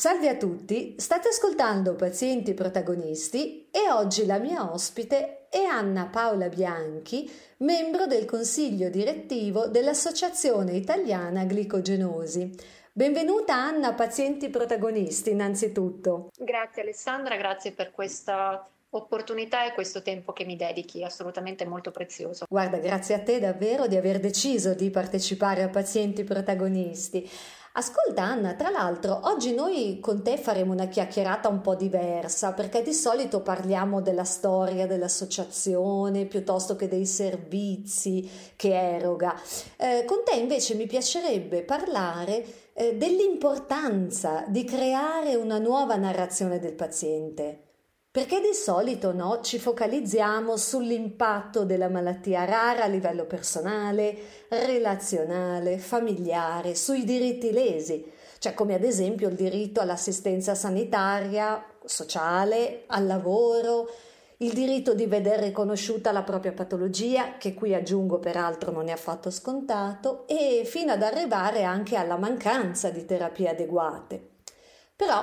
Salve a tutti, state ascoltando Pazienti Protagonisti e oggi la mia ospite è Anna Paola Bianchi, membro del consiglio direttivo dell'Associazione Italiana Glicogenosi. Benvenuta Anna, Pazienti Protagonisti innanzitutto. Grazie Alessandra, grazie per questa opportunità e questo tempo che mi dedichi, assolutamente molto prezioso. Guarda, grazie a te davvero di aver deciso di partecipare a Pazienti Protagonisti. Ascolta Anna, tra l'altro oggi noi con te faremo una chiacchierata un po' diversa perché di solito parliamo della storia dell'associazione piuttosto che dei servizi che eroga. Eh, con te invece mi piacerebbe parlare eh, dell'importanza di creare una nuova narrazione del paziente. Perché di solito no, ci focalizziamo sull'impatto della malattia rara a livello personale, relazionale, familiare, sui diritti lesi, cioè come ad esempio il diritto all'assistenza sanitaria, sociale, al lavoro, il diritto di vedere riconosciuta la propria patologia, che qui aggiungo peraltro non è affatto scontato, e fino ad arrivare anche alla mancanza di terapie adeguate. Però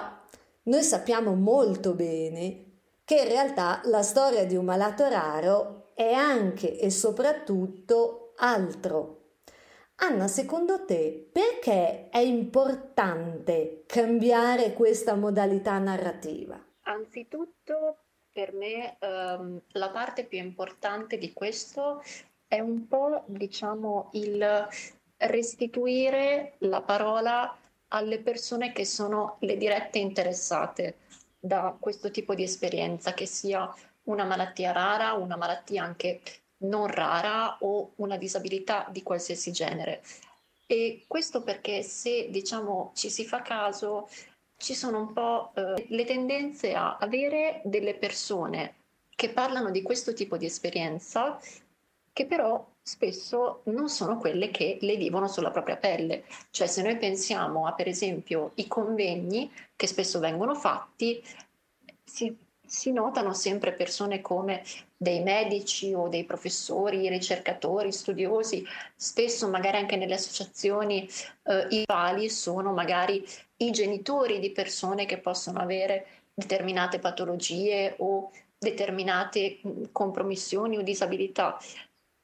noi sappiamo molto bene che in realtà la storia di un malato raro è anche e soprattutto altro. Anna, secondo te perché è importante cambiare questa modalità narrativa? Anzitutto, per me ehm, la parte più importante di questo è un po', diciamo, il restituire la parola alle persone che sono le dirette interessate da questo tipo di esperienza, che sia una malattia rara, una malattia anche non rara o una disabilità di qualsiasi genere. E questo perché se diciamo ci si fa caso ci sono un po' eh, le tendenze a avere delle persone che parlano di questo tipo di esperienza che però spesso non sono quelle che le vivono sulla propria pelle. Cioè se noi pensiamo a per esempio i convegni che spesso vengono fatti, si, si notano sempre persone come dei medici o dei professori, ricercatori, studiosi, spesso magari anche nelle associazioni eh, i quali sono magari i genitori di persone che possono avere determinate patologie o determinate compromissioni o disabilità.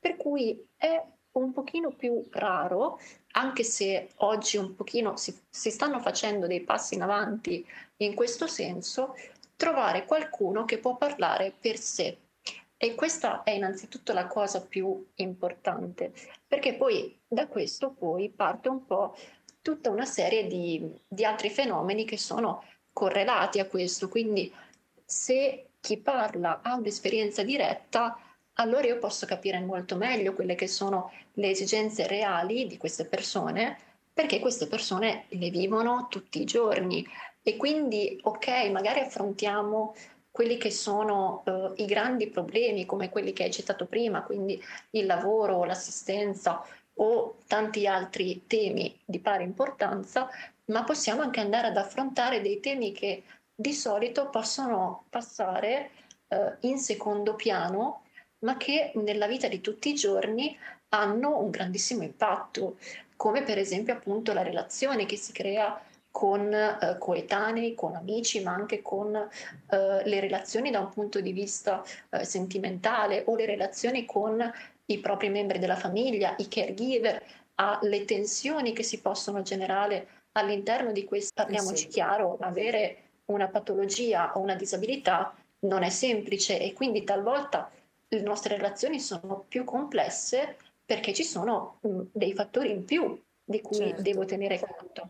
Per cui è un pochino più raro, anche se oggi un pochino si, si stanno facendo dei passi in avanti in questo senso, trovare qualcuno che può parlare per sé. E questa è innanzitutto la cosa più importante, perché poi da questo poi parte un po' tutta una serie di, di altri fenomeni che sono correlati a questo. Quindi se chi parla ha un'esperienza diretta, allora io posso capire molto meglio quelle che sono le esigenze reali di queste persone, perché queste persone le vivono tutti i giorni. E quindi ok, magari affrontiamo quelli che sono uh, i grandi problemi come quelli che hai citato prima, quindi il lavoro, l'assistenza o tanti altri temi di pari importanza, ma possiamo anche andare ad affrontare dei temi che di solito possono passare uh, in secondo piano ma che nella vita di tutti i giorni hanno un grandissimo impatto, come per esempio appunto la relazione che si crea con eh, coetanei, con amici, ma anche con eh, le relazioni da un punto di vista eh, sentimentale o le relazioni con i propri membri della famiglia, i caregiver, alle tensioni che si possono generare all'interno di questo, parliamoci sì. chiaro, avere una patologia o una disabilità non è semplice e quindi talvolta le nostre relazioni sono più complesse perché ci sono mh, mm, dei fattori in più di cui certo. devo tenere conto.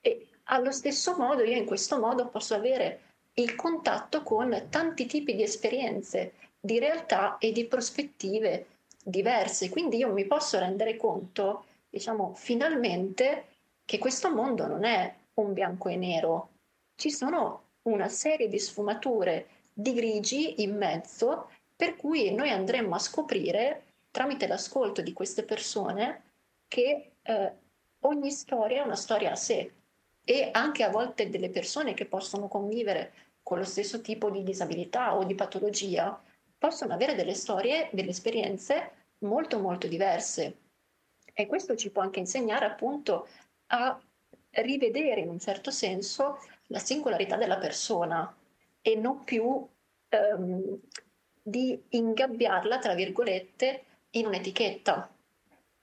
E allo stesso modo io in questo modo posso avere il contatto con tanti tipi di esperienze, di realtà e di prospettive diverse. Quindi io mi posso rendere conto, diciamo, finalmente che questo mondo non è un bianco e nero. Ci sono una serie di sfumature di grigi in mezzo per cui noi andremmo a scoprire tramite l'ascolto di queste persone che eh, ogni storia è una storia a sé e anche a volte delle persone che possono convivere con lo stesso tipo di disabilità o di patologia possono avere delle storie, delle esperienze molto molto diverse. E questo ci può anche insegnare appunto a rivedere in un certo senso la singolarità della persona e non più ehm, di ingabbiarla, tra virgolette, in un'etichetta.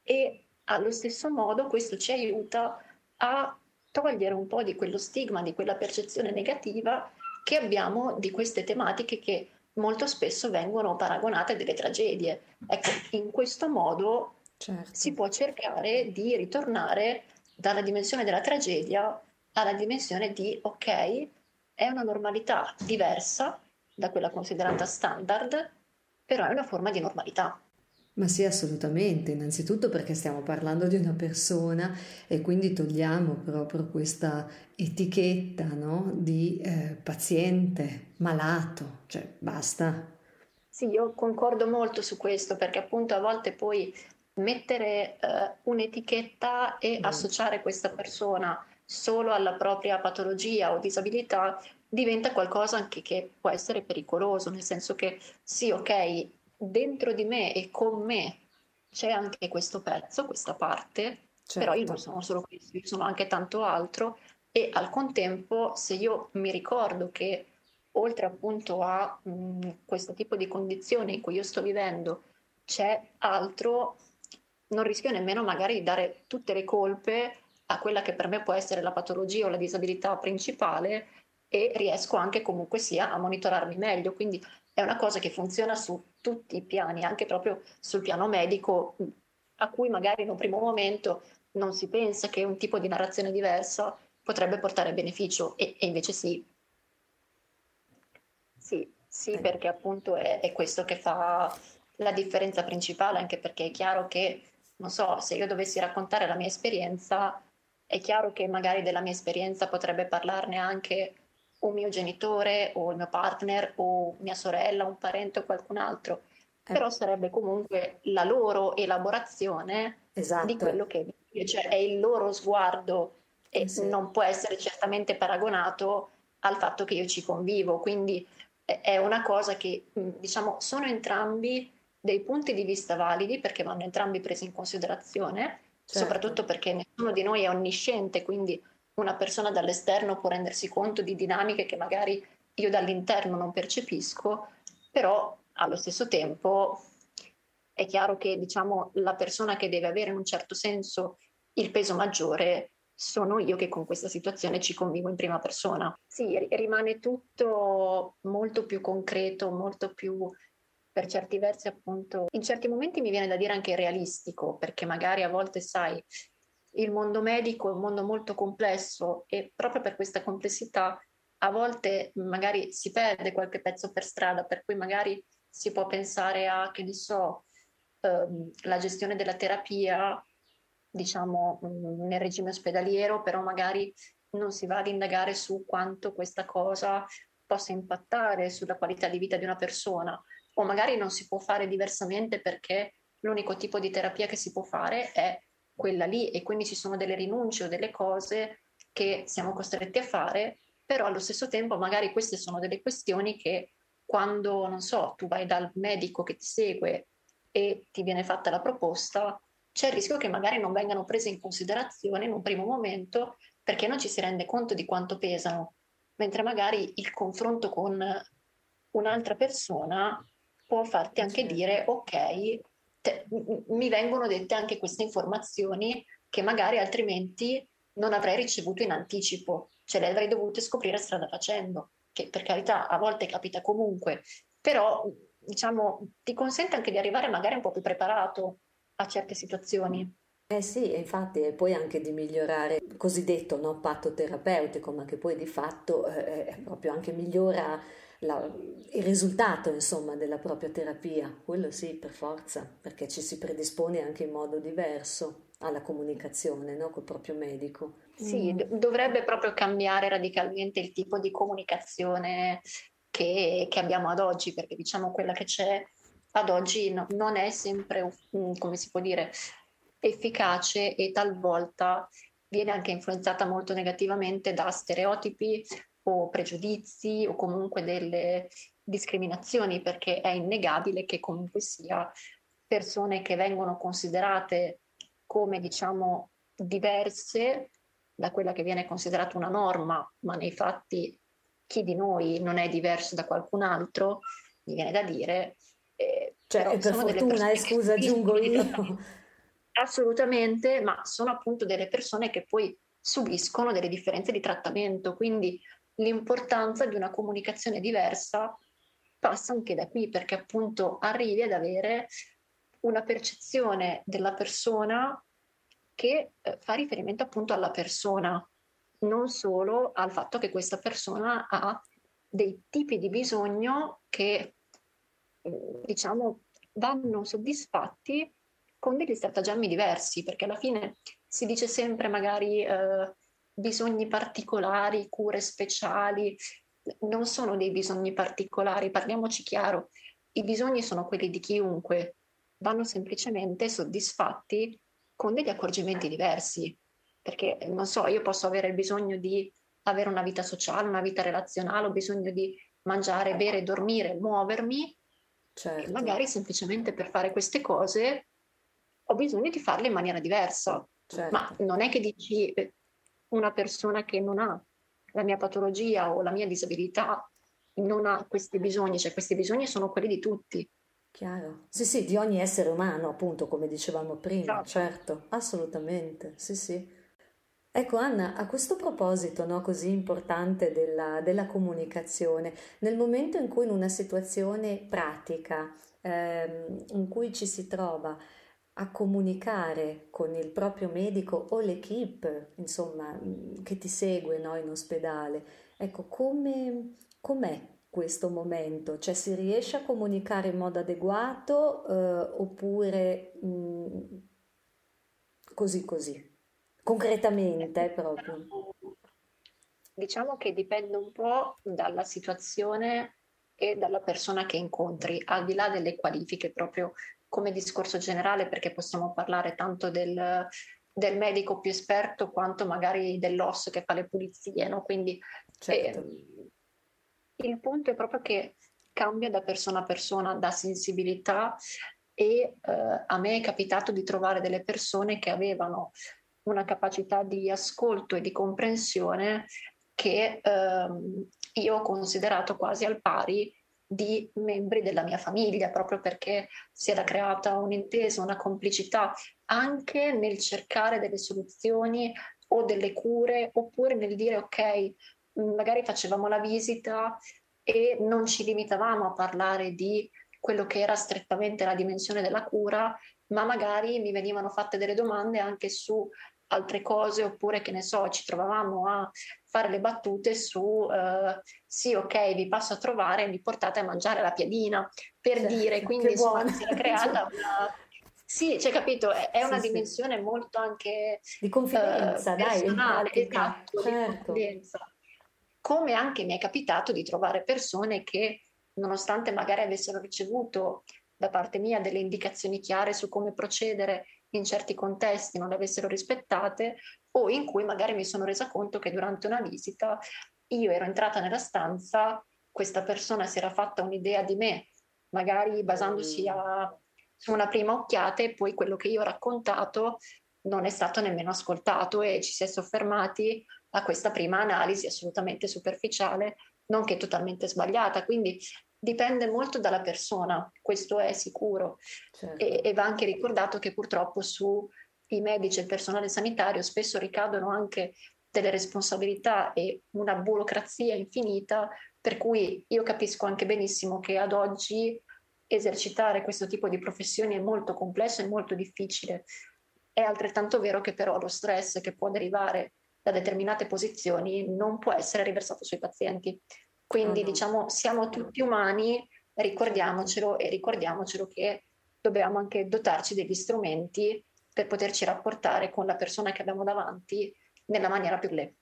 E allo stesso modo questo ci aiuta a togliere un po' di quello stigma, di quella percezione negativa che abbiamo di queste tematiche che molto spesso vengono paragonate a delle tragedie. Ecco, in questo modo certo. si può cercare di ritornare dalla dimensione della tragedia alla dimensione di ok, è una normalità diversa da quella considerata standard, però è una forma di normalità. Ma sì, assolutamente, innanzitutto perché stiamo parlando di una persona e quindi togliamo proprio questa etichetta no? di eh, paziente, malato, cioè basta. Sì, io concordo molto su questo perché appunto a volte poi mettere eh, un'etichetta e mm. associare questa persona solo alla propria patologia o disabilità diventa qualcosa anche che può essere pericoloso, nel senso che sì, ok, dentro di me e con me c'è anche questo pezzo, questa parte, certo. però io non certo. sono solo questo, io sono anche tanto altro e al contempo se io mi ricordo che oltre appunto a mh, questo tipo di condizioni in cui io sto vivendo c'è altro, non rischio nemmeno magari di dare tutte le colpe a quella che per me può essere la patologia o la disabilità principale e riesco anche comunque sia a monitorarmi meglio. Quindi è una cosa che funziona su tutti i piani, anche proprio sul piano medico, a cui magari in un primo momento non si pensa che un tipo di narrazione diversa potrebbe portare beneficio e, e invece sì. Sì, sì, perché appunto è, è questo che fa la differenza principale, anche perché è chiaro che, non so, se io dovessi raccontare la mia esperienza, è chiaro che magari della mia esperienza potrebbe parlarne anche un mio genitore o il mio partner o mia sorella, un parente o qualcun altro, eh. però sarebbe comunque la loro elaborazione esatto. di quello che vive, cioè è il loro sguardo e eh sì. non può essere certamente paragonato al fatto che io ci convivo, quindi è una cosa che diciamo sono entrambi dei punti di vista validi perché vanno entrambi presi in considerazione, certo. soprattutto perché nessuno di noi è onnisciente, quindi una persona dall'esterno può rendersi conto di dinamiche che magari io dall'interno non percepisco, però allo stesso tempo è chiaro che diciamo, la persona che deve avere in un certo senso il peso maggiore sono io che con questa situazione ci convivo in prima persona. Sì, rimane tutto molto più concreto, molto più per certi versi appunto, in certi momenti mi viene da dire anche realistico, perché magari a volte sai, il mondo medico è un mondo molto complesso e proprio per questa complessità a volte magari si perde qualche pezzo per strada, per cui magari si può pensare a, che ne so, ehm, la gestione della terapia, diciamo, mm, nel regime ospedaliero, però magari non si va ad indagare su quanto questa cosa possa impattare sulla qualità di vita di una persona, o magari non si può fare diversamente perché l'unico tipo di terapia che si può fare è quella lì e quindi ci sono delle rinunce o delle cose che siamo costretti a fare, però allo stesso tempo magari queste sono delle questioni che quando, non so, tu vai dal medico che ti segue e ti viene fatta la proposta, c'è il rischio che magari non vengano prese in considerazione in un primo momento perché non ci si rende conto di quanto pesano, mentre magari il confronto con un'altra persona può farti anche certo. dire ok, te, mi vengono dette anche queste informazioni che magari altrimenti non avrei ricevuto in anticipo, cioè le avrei dovute scoprire strada facendo, che per carità a volte capita comunque, però diciamo ti consente anche di arrivare magari un po' più preparato a certe situazioni. Eh sì, infatti, e poi anche di migliorare il cosiddetto no, patto terapeutico, ma che poi di fatto eh, proprio anche migliora la, il risultato insomma della propria terapia, quello sì per forza, perché ci si predispone anche in modo diverso alla comunicazione no? col proprio medico. Sì, mm. dovrebbe proprio cambiare radicalmente il tipo di comunicazione che, che, abbiamo ad oggi, perché diciamo quella che c'è ad oggi no, non è sempre, come si può dire, efficace e talvolta viene anche influenzata molto negativamente da stereotipi o pregiudizi o comunque delle discriminazioni, perché è innegabile che comunque sia persone che vengono considerate come diciamo diverse da quella che viene considerata una norma, ma nei fatti chi di noi non è diverso da qualcun altro, mi viene da dire. Eh, cioè, per fortuna, eh, scusa, aggiungo io. Assolutamente, ma sono appunto delle persone che poi subiscono delle differenze di trattamento, quindi l'importanza di una comunicazione diversa passa anche da qui, perché appunto arrivi ad avere una percezione della persona che eh, fa riferimento appunto alla persona, non solo al fatto che questa persona ha dei tipi di bisogno che eh, diciamo vanno soddisfatti con degli stratagemmi diversi, perché alla fine si dice sempre magari eh, bisogni particolari, cure speciali, non sono dei bisogni particolari, parliamoci chiaro, i bisogni sono quelli di chiunque, vanno semplicemente soddisfatti con degli accorgimenti diversi, perché non so, io posso avere il bisogno di avere una vita sociale, una vita relazionale, ho bisogno di mangiare, bere, dormire, muovermi, certo. magari semplicemente per fare queste cose ho bisogno di farle in maniera diversa. Certo. Ma non è che dici eh, una persona che non ha la mia patologia o la mia disabilità non ha questi bisogni, cioè questi bisogni sono quelli di tutti. Chiaro. Sì, sì, di ogni essere umano, appunto, come dicevamo prima, esatto. certo, assolutamente, sì, sì. Ecco Anna, a questo proposito no, così importante della, della, comunicazione, nel momento in cui in una situazione pratica ehm, in cui ci si trova a comunicare con il proprio medico o l'equipe, insomma, che ti segue no, in ospedale, ecco, come, com'è questo momento? Cioè si riesce a comunicare in modo adeguato eh, oppure mh, mm, così così? Concretamente proprio. Diciamo che dipende un po' dalla situazione e dalla persona che incontri, al di là delle qualifiche proprio come discorso generale, perché possiamo parlare tanto del, del medico più esperto quanto magari dell'osso che fa le pulizie, no? Quindi certo. eh, il punto è proprio che cambia da persona a persona, da sensibilità e eh, a me è capitato di trovare delle persone che avevano una capacità di ascolto e di comprensione che ehm, io ho considerato quasi al pari di membri della mia famiglia, proprio perché si era creata un'intesa, una complicità anche nel cercare delle soluzioni o delle cure, oppure nel dire ok, magari facevamo la visita e non ci limitavamo a parlare di quello che era strettamente la dimensione della cura, ma magari mi venivano fatte delle domande anche su altre cose, oppure che ne so, ci trovavamo a fare le battute su uh, sì, ok, vi passo a trovare, mi portate a mangiare la piadina, per sì, dire, quindi insomma si era creata una... Sì, cioè capito, è, è una sì, dimensione sì. molto anche di confidenza, personale, dai, esatto, certo. di confidenza come anche mi è capitato di trovare persone che, nonostante magari avessero ricevuto da parte mia delle indicazioni chiare su come procedere in certi contesti, non le avessero rispettate, o in cui magari mi sono resa conto che durante una visita io ero entrata nella stanza, questa persona si era fatta un'idea di me, magari basandosi mm. a, su una prima occhiata e poi quello che io ho raccontato non è stato nemmeno ascoltato e ci si è soffermati a questa prima analisi assolutamente superficiale, nonché totalmente sbagliata. Quindi dipende molto dalla persona, questo è sicuro. Certo. E, e va anche ricordato che purtroppo sui medici e il personale sanitario spesso ricadono anche delle responsabilità e una burocrazia infinita, per cui io capisco anche benissimo che ad oggi esercitare questo tipo di professioni è molto complesso e molto difficile. È altrettanto vero che però lo stress che può derivare da determinate posizioni non può essere riversato sui pazienti. Quindi diciamo siamo tutti umani, ricordiamocelo e ricordiamocelo che dobbiamo anche dotarci degli strumenti per poterci rapportare con la persona che abbiamo davanti nella maniera più le.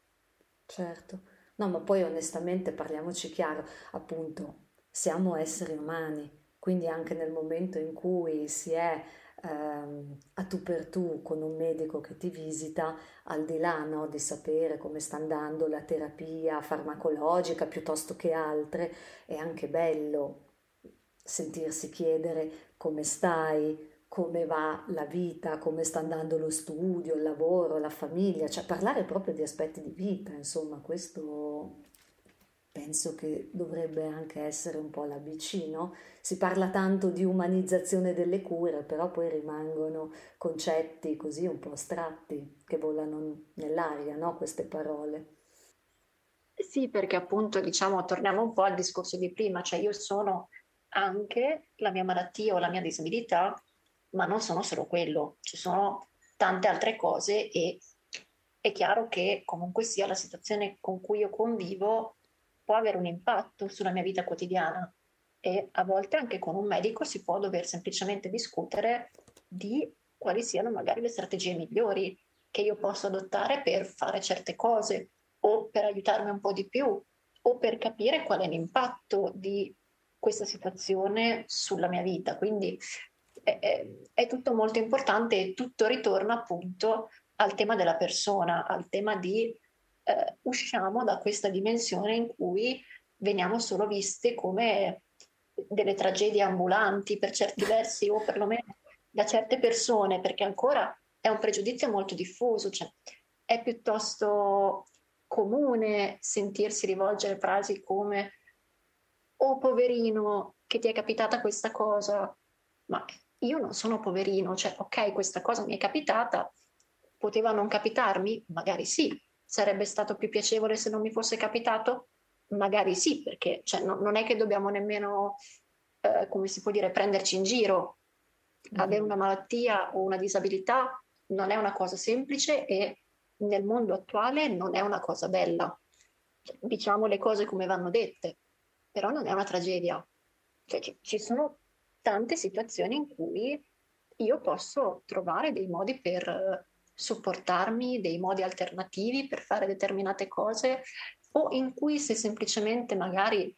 Certo, no, ma poi onestamente parliamoci chiaro, appunto, siamo esseri umani, quindi anche nel momento in cui si è ehm, a tu per tu con un medico che ti visita, al di là no, di sapere come sta andando la terapia farmacologica piuttosto che altre, è anche bello sentirsi chiedere come stai, come va la vita, come sta andando lo studio, il lavoro, la famiglia, cioè parlare proprio di aspetti di vita, insomma, questo penso che dovrebbe anche essere un po' l'ABC, no? Si parla tanto di umanizzazione delle cure, però poi rimangono concetti così un po' astratti che volano nell'aria, no? Queste parole. Sì, perché appunto, diciamo, torniamo un po' al discorso di prima, cioè io sono anche la mia malattia o la mia disabilità ma non sono solo quello, ci sono tante altre cose e è chiaro che comunque sia la situazione con cui io convivo può avere un impatto sulla mia vita quotidiana e a volte anche con un medico si può dover semplicemente discutere di quali siano magari le strategie migliori che io posso adottare per fare certe cose o per aiutarmi un po' di più o per capire qual è l'impatto di questa situazione sulla mia vita. Quindi è, è, tutto molto importante e tutto ritorna appunto al tema della persona, al tema di eh, usciamo da questa dimensione in cui veniamo solo viste come delle tragedie ambulanti per certi versi o perlomeno da certe persone, perché ancora è un pregiudizio molto diffuso, cioè è piuttosto comune sentirsi rivolgere frasi come oh poverino che ti è capitata questa cosa, ma io non sono poverino, cioè ok, questa cosa mi è capitata, poteva non capitarmi? Magari sì. Sarebbe stato più piacevole se non mi fosse capitato? Magari sì, perché cioè, no, non è che dobbiamo nemmeno, eh, come si può dire, prenderci in giro. Mm-hmm. Avere una malattia o una disabilità non è una cosa semplice e nel mondo attuale non è una cosa bella. Diciamo le cose come vanno dette, però non è una tragedia. Cioè, ci, ci sono tante situazioni in cui io posso trovare dei modi per supportarmi, dei modi alternativi per fare determinate cose o in cui se semplicemente magari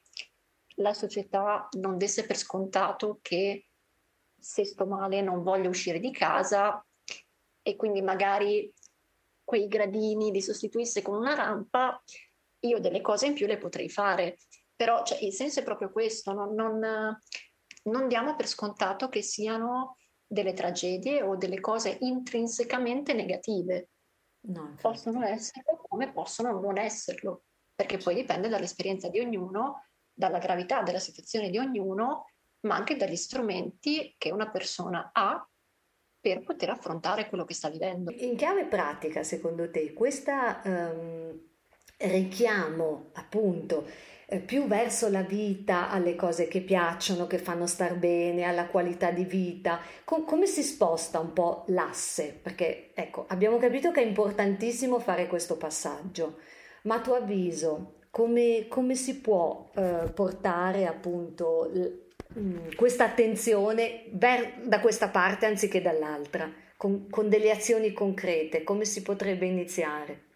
la società non desse per scontato che se sto male non voglio uscire di casa e quindi magari quei gradini li sostituisse con una rampa, io delle cose in più le potrei fare. Però cioè, il senso è proprio questo, non, non, non diamo per scontato che siano delle tragedie o delle cose intrinsecamente negative. No, possono esserlo come possono non esserlo, perché poi dipende dall'esperienza di ognuno, dalla gravità della situazione di ognuno, ma anche dagli strumenti che una persona ha per poter affrontare quello che sta vivendo. In chiave pratica, secondo te, questo ehm, richiamo appunto eh, più verso la vita, alle cose che piacciono, che fanno star bene, alla qualità di vita, Com- come si sposta un po' l'asse? Perché ecco, abbiamo capito che è importantissimo fare questo passaggio, ma a tuo avviso come, come si può eh, portare appunto l- mm, questa attenzione ver- da questa parte anziché dall'altra, con, con delle azioni concrete, come si potrebbe iniziare?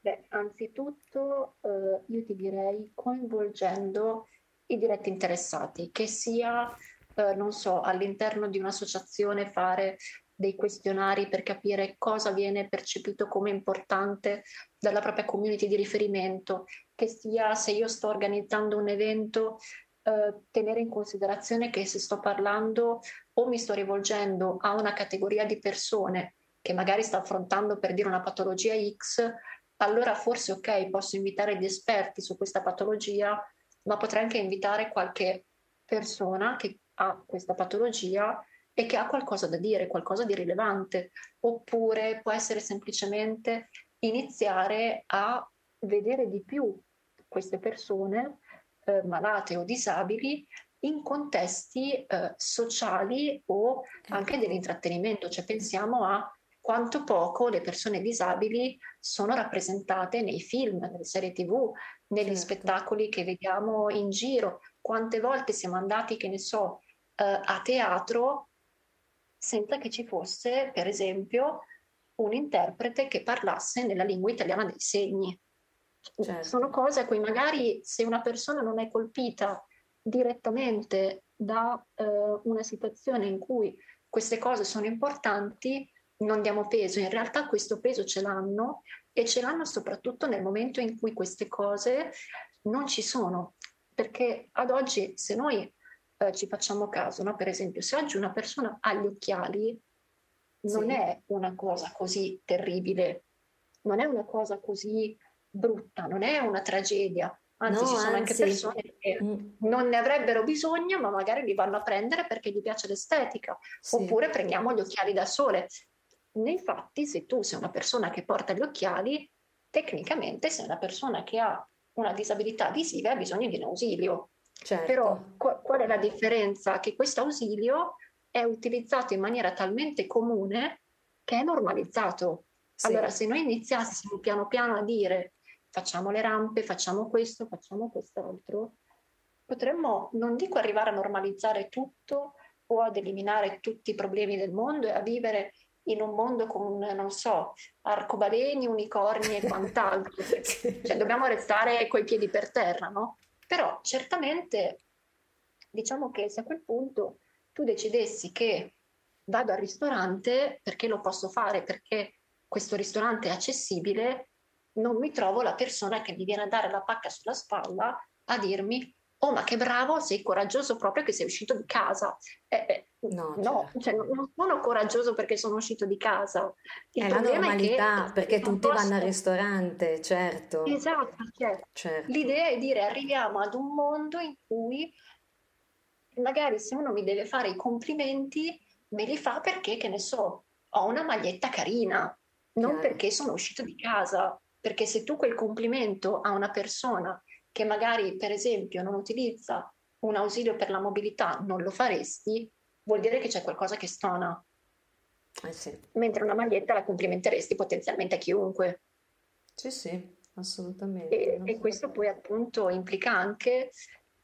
Beh, anzitutto eh, io ti direi coinvolgendo i diretti interessati, che sia, eh, non so, all'interno di un'associazione fare dei questionari per capire cosa viene percepito come importante dalla propria community di riferimento, che sia se io sto organizzando un evento, eh, tenere in considerazione che se sto parlando o mi sto rivolgendo a una categoria di persone che magari sta affrontando per dire una patologia X, allora forse ok, posso invitare gli esperti su questa patologia, ma potrei anche invitare qualche persona che ha questa patologia e che ha qualcosa da dire, qualcosa di rilevante, oppure può essere semplicemente iniziare a vedere di più queste persone eh, malate o disabili in contesti eh, sociali o anche ecco. dell'intrattenimento, cioè pensiamo a quanto poco le persone disabili sono rappresentate nei film, nelle serie tv, negli certo. spettacoli che vediamo in giro. Quante volte siamo andati, che ne so, eh, a teatro senza che ci fosse, per esempio, un interprete che parlasse nella lingua italiana dei segni. Certo. Sono cose a cui magari se una persona non è colpita direttamente da eh, una situazione in cui queste cose sono importanti, non diamo peso, in realtà questo peso ce l'hanno e ce l'hanno soprattutto nel momento in cui queste cose non ci sono, perché ad oggi se noi eh, ci facciamo caso, no? per esempio, se oggi una persona ha gli occhiali, non sì. è una cosa così terribile, non è una cosa così brutta, non è una tragedia. Anzi, no, ci sono anzi. anche persone che mm. non ne avrebbero bisogno, ma magari li vanno a prendere perché gli piace l'estetica. Sì. Oppure prendiamo gli occhiali da sole. Nei fatti, se tu sei una persona che porta gli occhiali, tecnicamente sei una persona che ha una disabilità visiva e ha bisogno di un ausilio. Certo. Però qu- qual è la differenza? Che questo ausilio è utilizzato in maniera talmente comune che è normalizzato. Sì. Allora, se noi iniziassimo piano piano a dire facciamo le rampe, facciamo questo, facciamo quest'altro, potremmo, non dico arrivare a normalizzare tutto o ad eliminare tutti i problemi del mondo e a vivere in un mondo con, non so, arcobaleni, unicorni e quant'altro. cioè, dobbiamo restare coi piedi per terra, no? Però certamente diciamo che se a quel punto tu decidessi che vado al ristorante perché lo posso fare, perché questo ristorante è accessibile, non mi trovo la persona che mi viene a dare la pacca sulla spalla a dirmi oh ma che bravo, sei coraggioso proprio che sei uscito di casa. Eh, eh, no, no certo. cioè, non sono coraggioso perché sono uscito di casa. Il è la normalità, è che, perché tutti posso... vanno al ristorante, certo. Esatto, certo. certo. L'idea è dire arriviamo ad un mondo in cui magari se uno mi deve fare i complimenti, me li fa perché, che ne so, ho una maglietta carina, non Chiaro. perché sono uscito di casa. Perché se tu quel complimento a una persona che magari, per esempio, non utilizza un ausilio per la mobilità, non lo faresti, vuol dire che c'è qualcosa che stona. Eh sì. Mentre una maglietta la complimenteresti potenzialmente a chiunque. Sì, sì, assolutamente. E, assolutamente. e questo poi appunto implica anche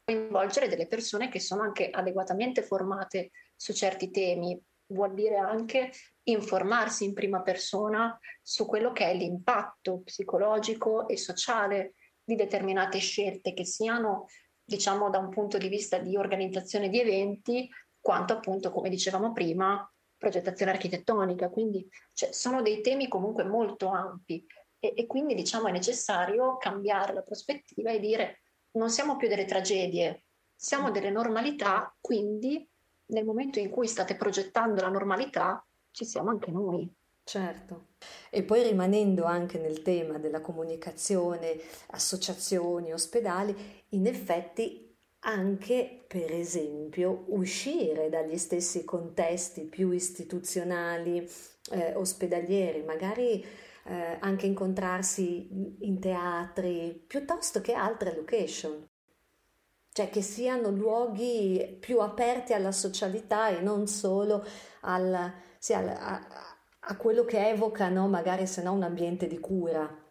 coinvolgere delle persone che sono anche adeguatamente formate su certi temi, vuol dire anche informarsi in prima persona su quello che è l'impatto psicologico e sociale di determinate scelte che siano, diciamo, da un punto di vista di organizzazione di eventi, quanto appunto, come dicevamo prima, progettazione architettonica. Quindi cioè, sono dei temi comunque molto ampi e, e quindi diciamo è necessario cambiare la prospettiva e dire non siamo più delle tragedie, siamo delle normalità, quindi nel momento in cui state progettando la normalità ci siamo anche noi. Certo. E poi rimanendo anche nel tema della comunicazione, associazioni, ospedali, in effetti anche, per esempio, uscire dagli stessi contesti più istituzionali, eh, ospedalieri, magari eh, anche incontrarsi in teatri piuttosto che altre location, cioè che siano luoghi più aperti alla socialità e non solo al, sì, al, a, a quello che evocano magari se no un ambiente di cura.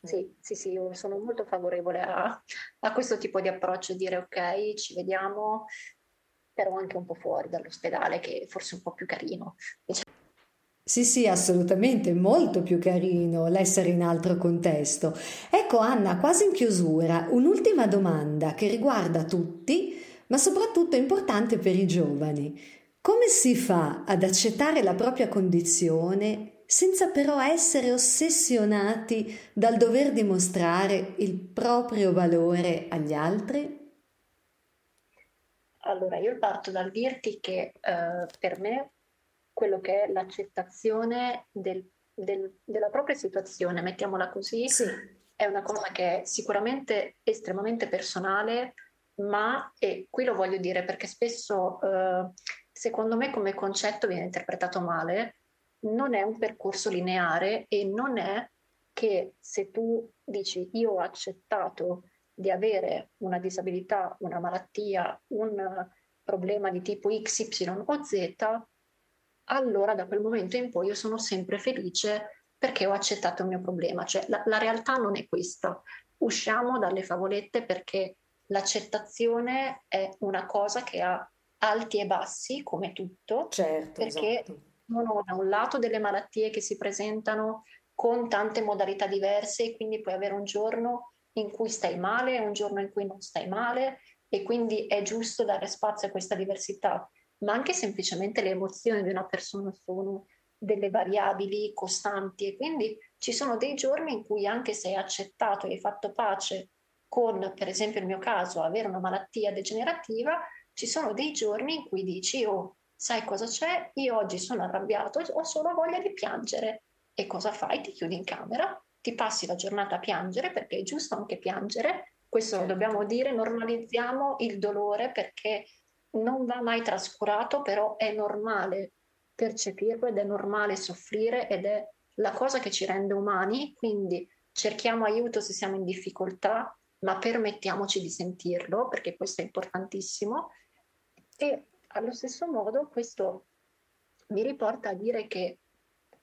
Sì, sì, sì, io sono molto favorevole a, a questo tipo di approccio, dire ok, ci vediamo, però anche un po' fuori dall'ospedale, che forse è un po' più carino. Sì, sì, assolutamente, molto più carino l'essere in altro contesto. Ecco Anna, quasi in chiusura, un'ultima domanda che riguarda tutti, ma soprattutto importante per i giovani. Come si fa ad accettare la propria condizione senza però essere ossessionati dal dover dimostrare il proprio valore agli altri? Allora, io parto dal dirti che eh, per me quello che è l'accettazione del, del, della propria situazione, mettiamola così, sì. è una cosa che è sicuramente estremamente personale, ma, e qui lo voglio dire perché spesso... Eh, secondo me come concetto viene interpretato male, non è un percorso lineare e non è che se tu dici io ho accettato di avere una disabilità, una malattia, un problema di tipo X, Y o Z, allora da quel momento in poi io sono sempre felice perché ho accettato il mio problema. Cioè la, la realtà non è questa. Usciamo dalle favolette perché l'accettazione è una cosa che ha alti e bassi, come tutto, certo, perché esatto. sono da un lato delle malattie che si presentano con tante modalità diverse e quindi puoi avere un giorno in cui stai male un giorno in cui non stai male e quindi è giusto dare spazio a questa diversità, ma anche semplicemente le emozioni di una persona sono delle variabili costanti e quindi ci sono dei giorni in cui anche se hai accettato e hai fatto pace con, per esempio il mio caso, avere una malattia degenerativa, ci sono dei giorni in cui dici, oh, sai cosa c'è? Io oggi sono arrabbiato, ho solo voglia di piangere. E cosa fai? Ti chiudi in camera, ti passi la giornata a piangere perché è giusto anche piangere. Questo certo. lo dobbiamo dire, normalizziamo il dolore perché non va mai trascurato, però è normale percepirlo ed è normale soffrire ed è la cosa che ci rende umani, quindi cerchiamo aiuto se siamo in difficoltà, ma permettiamoci di sentirlo, perché questo è importantissimo. E allo stesso modo questo mi riporta a dire che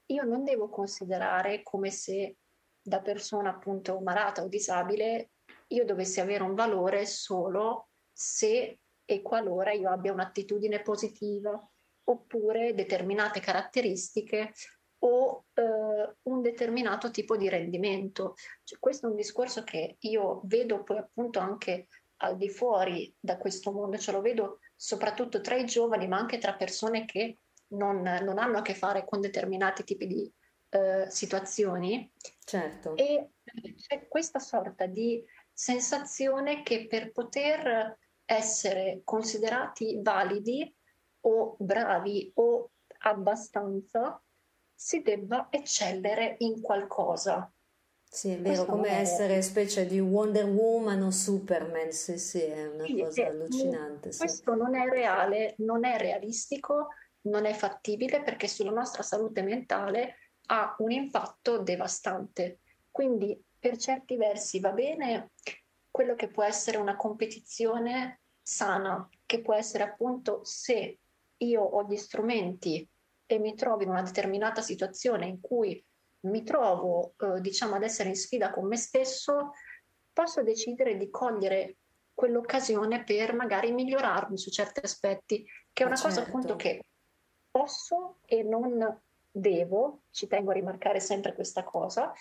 io non devo considerare come se da persona appunto malata o disabile io dovessi avere un valore solo se e qualora io abbia un'attitudine positiva oppure determinate caratteristiche o eh, un determinato tipo di rendimento. Cioè, questo è un discorso che io vedo poi appunto anche al di fuori da questo mondo, cioè lo vedo soprattutto tra i giovani, ma anche tra persone che non, non hanno a che fare con determinati tipi di eh, situazioni. Certo. E c'è questa sorta di sensazione che per poter essere considerati validi o bravi o abbastanza, si debba eccellere in qualcosa. Sì, è vero, come è... essere specie di Wonder Woman o Superman, sì, sì, è una sì, cosa allucinante. Sì. Questo non è reale, non è realistico, non è fattibile perché sulla nostra salute mentale ha un impatto devastante. Quindi per certi versi va bene quello che può essere una competizione sana, che può essere appunto se io ho gli strumenti e mi trovo in una determinata situazione in cui mi trovo, eh, diciamo, ad essere in sfida con me stesso, posso decidere di cogliere quell'occasione per magari migliorarmi su certi aspetti, che è una certo. cosa appunto che posso e non devo, ci tengo a rimarcare sempre questa cosa,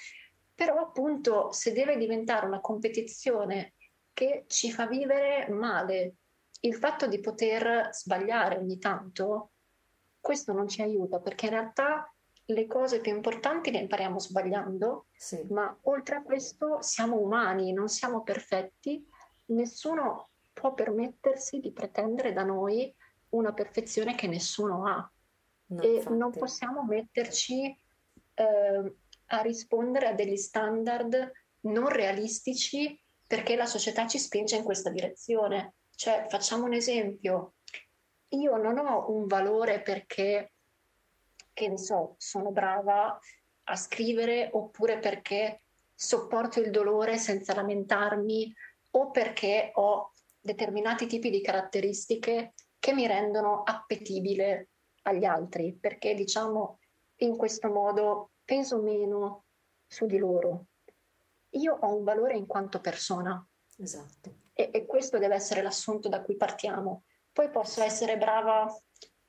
però appunto se deve diventare una competizione che ci fa vivere male, il fatto di poter sbagliare ogni tanto, questo non ci aiuta perché in realtà le cose più importanti le impariamo sbagliando, sì. ma oltre a questo siamo umani, non siamo perfetti, nessuno può permettersi di pretendere da noi una perfezione che nessuno ha no, e infatti. non possiamo metterci eh, a rispondere a degli standard non realistici perché la società ci spinge in questa direzione. Cioè, facciamo un esempio, io non ho un valore perché, che ne so, sono brava a scrivere oppure perché sopporto il dolore senza lamentarmi o perché ho determinati tipi di caratteristiche che mi rendono appetibile agli altri, perché diciamo in questo modo peso meno su di loro. Io ho un valore in quanto persona. Esatto e, e questo deve essere l'assunto da cui partiamo. Poi posso essere brava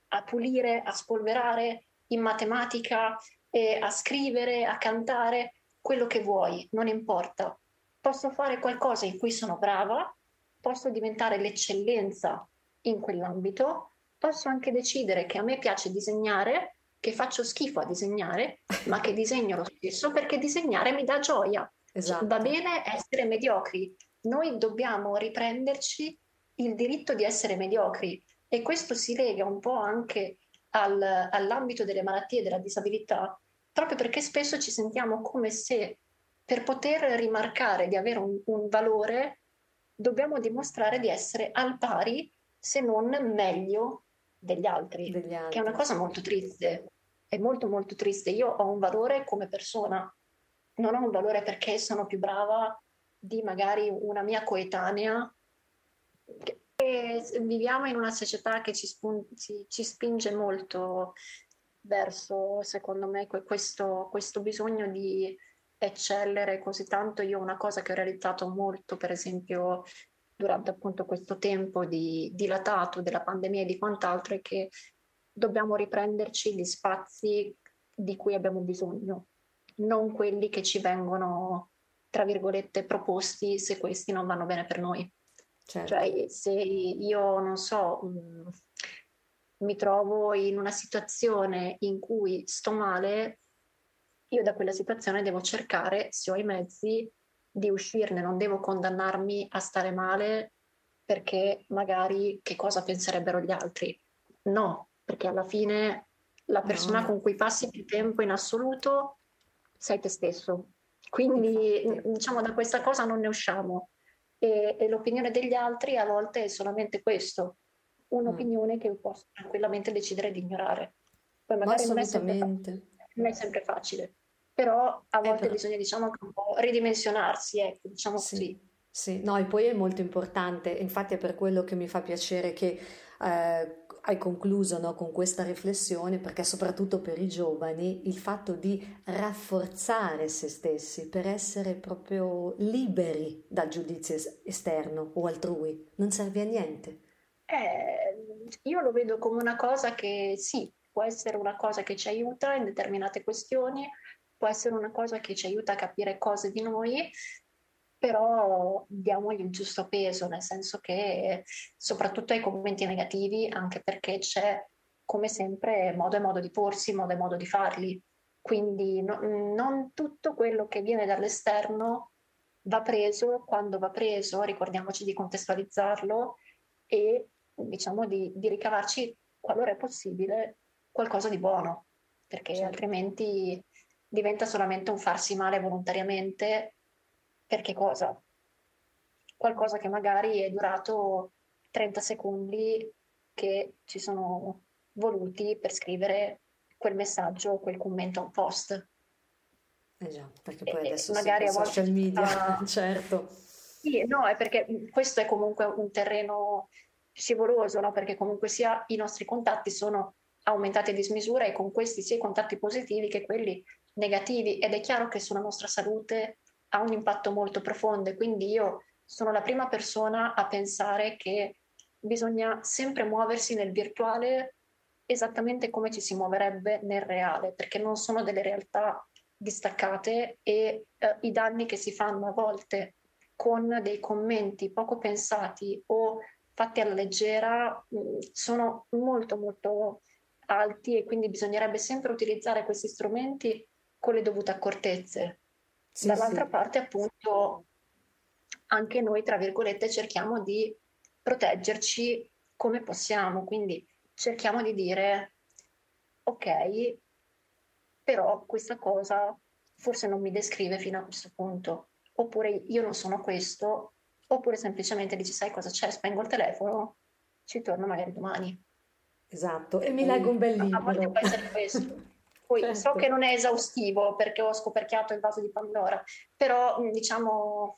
a pulire, a spolverare in matematica, e a scrivere, a cantare, quello che vuoi, non importa. Posso fare qualcosa in cui sono brava, posso diventare l'eccellenza in quell'ambito, posso anche decidere che a me piace disegnare, che faccio schifo a disegnare, ma che disegno lo stesso perché disegnare mi dà gioia. Esatto. Va bene essere mediocri, noi dobbiamo riprenderci il diritto di essere mediocri e questo si lega un po' anche al, all'ambito delle malattie e della disabilità, proprio perché spesso ci sentiamo come se per poter rimarcare di avere un, un valore dobbiamo dimostrare di essere al pari, se non meglio, degli altri, degli altri, che è una cosa molto triste. È molto molto triste. Io ho un valore come persona, non ho un valore perché sono più brava di magari una mia coetanea. Viviamo in una società che ci, spun- ci, ci, spinge molto verso, secondo me, questo, questo bisogno di eccellere così tanto. Io una cosa che ho realizzato molto, per esempio, durante appunto questo tempo di dilatato della pandemia e di quant'altro, è che dobbiamo riprenderci gli spazi di cui abbiamo bisogno, non quelli che ci vengono tra virgolette, proposti se questi non vanno bene per noi. Certo. Cioè, se io non so, mh, mm, mi trovo in una situazione in cui sto male, io da quella situazione devo cercare, se ho i mezzi, di uscirne, non devo condannarmi a stare male perché magari che cosa penserebbero gli altri. No, perché alla fine la persona no. con cui passi più tempo in assoluto sei te stesso. Quindi diciamo da questa cosa non ne usciamo. E, e l'opinione degli altri a volte è solamente questo, un'opinione mm. che posso tranquillamente decidere di ignorare. Poi magari non è, sempre, non è sempre facile, però a volte per... bisogna diciamo anche un po' ridimensionarsi, ecco, diciamo sì. così. Sì, no, e poi è molto importante, infatti è per quello che mi fa piacere che eh, hai concluso no, con questa riflessione, perché soprattutto per i giovani il fatto di rafforzare se stessi per essere proprio liberi dal giudizio esterno o altrui non serve a niente. Eh, io lo vedo come una cosa che sì, può essere una cosa che ci aiuta in determinate questioni, può essere una cosa che ci aiuta a capire cose di noi, però diamogli il giusto peso, nel senso che soprattutto ai commenti negativi, anche perché c'è come sempre modo e modo di porsi, modo e modo di farli. Quindi no, non tutto quello che viene dall'esterno va preso, quando va preso ricordiamoci di contestualizzarlo e diciamo di, di ricavarci, qualora è possibile, qualcosa di buono, perché certo. altrimenti diventa solamente un farsi male volontariamente per che cosa? Qualcosa che magari è durato 30 secondi che ci sono voluti per scrivere quel messaggio quel commento a un post. Eh già, perché poi adesso magari a social media, sta... certo. Sì, no, è perché questo è comunque un terreno scivoloso, no? perché comunque sia i nostri contatti sono aumentati a dismisura e con questi sia i contatti positivi che quelli negativi ed è chiaro che sulla nostra salute ha un impatto molto profondo e quindi io sono la prima persona a pensare che bisogna sempre muoversi nel virtuale esattamente come ci si muoverebbe nel reale, perché non sono delle realtà distaccate e eh, i danni che si fanno a volte con dei commenti poco pensati o fatti alla leggera mh, mm, sono molto molto alti e quindi bisognerebbe sempre utilizzare questi strumenti con le dovute accortezze. Sì, Dall'altra sì. parte, appunto, anche noi, tra virgolette, cerchiamo di proteggerci come possiamo, quindi cerchiamo di dire, ok, però questa cosa forse non mi descrive fino a questo punto, oppure io non sono questo, oppure semplicemente dici, sai cosa c'è, spengo il telefono, ci torno magari domani. Esatto, e mi leggo un bel libro. A volte può essere questo. Poi certo. so che non è esaustivo perché ho scoperchiato il vaso di Pandora, però diciamo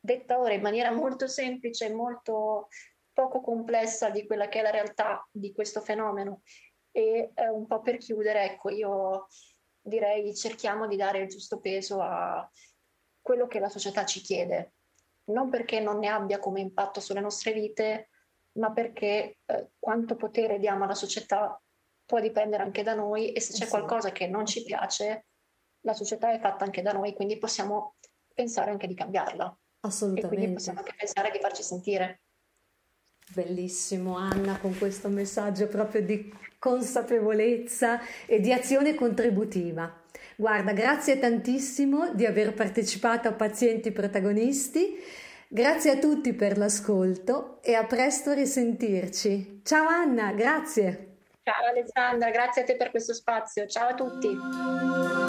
detta ora in maniera molto semplice e molto poco complessa di quella che è la realtà di questo fenomeno. E eh, un po' per chiudere, ecco, io direi cerchiamo di dare il giusto peso a quello che la società ci chiede, non perché non ne abbia come impatto sulle nostre vite, ma perché eh, quanto potere diamo alla società può dipendere anche da noi e se c'è sì. qualcosa che non ci piace, la società è fatta anche da noi, quindi possiamo pensare anche di cambiarla. Assolutamente. E quindi possiamo anche pensare di farci sentire. Bellissimo Anna con questo messaggio proprio di consapevolezza e di azione contributiva. Guarda, grazie tantissimo di aver partecipato a Pazienti Protagonisti. Grazie a tutti per l'ascolto e a presto risentirci. Ciao Anna, grazie. Ciao Alessandra, grazie a te per questo spazio. Ciao a tutti.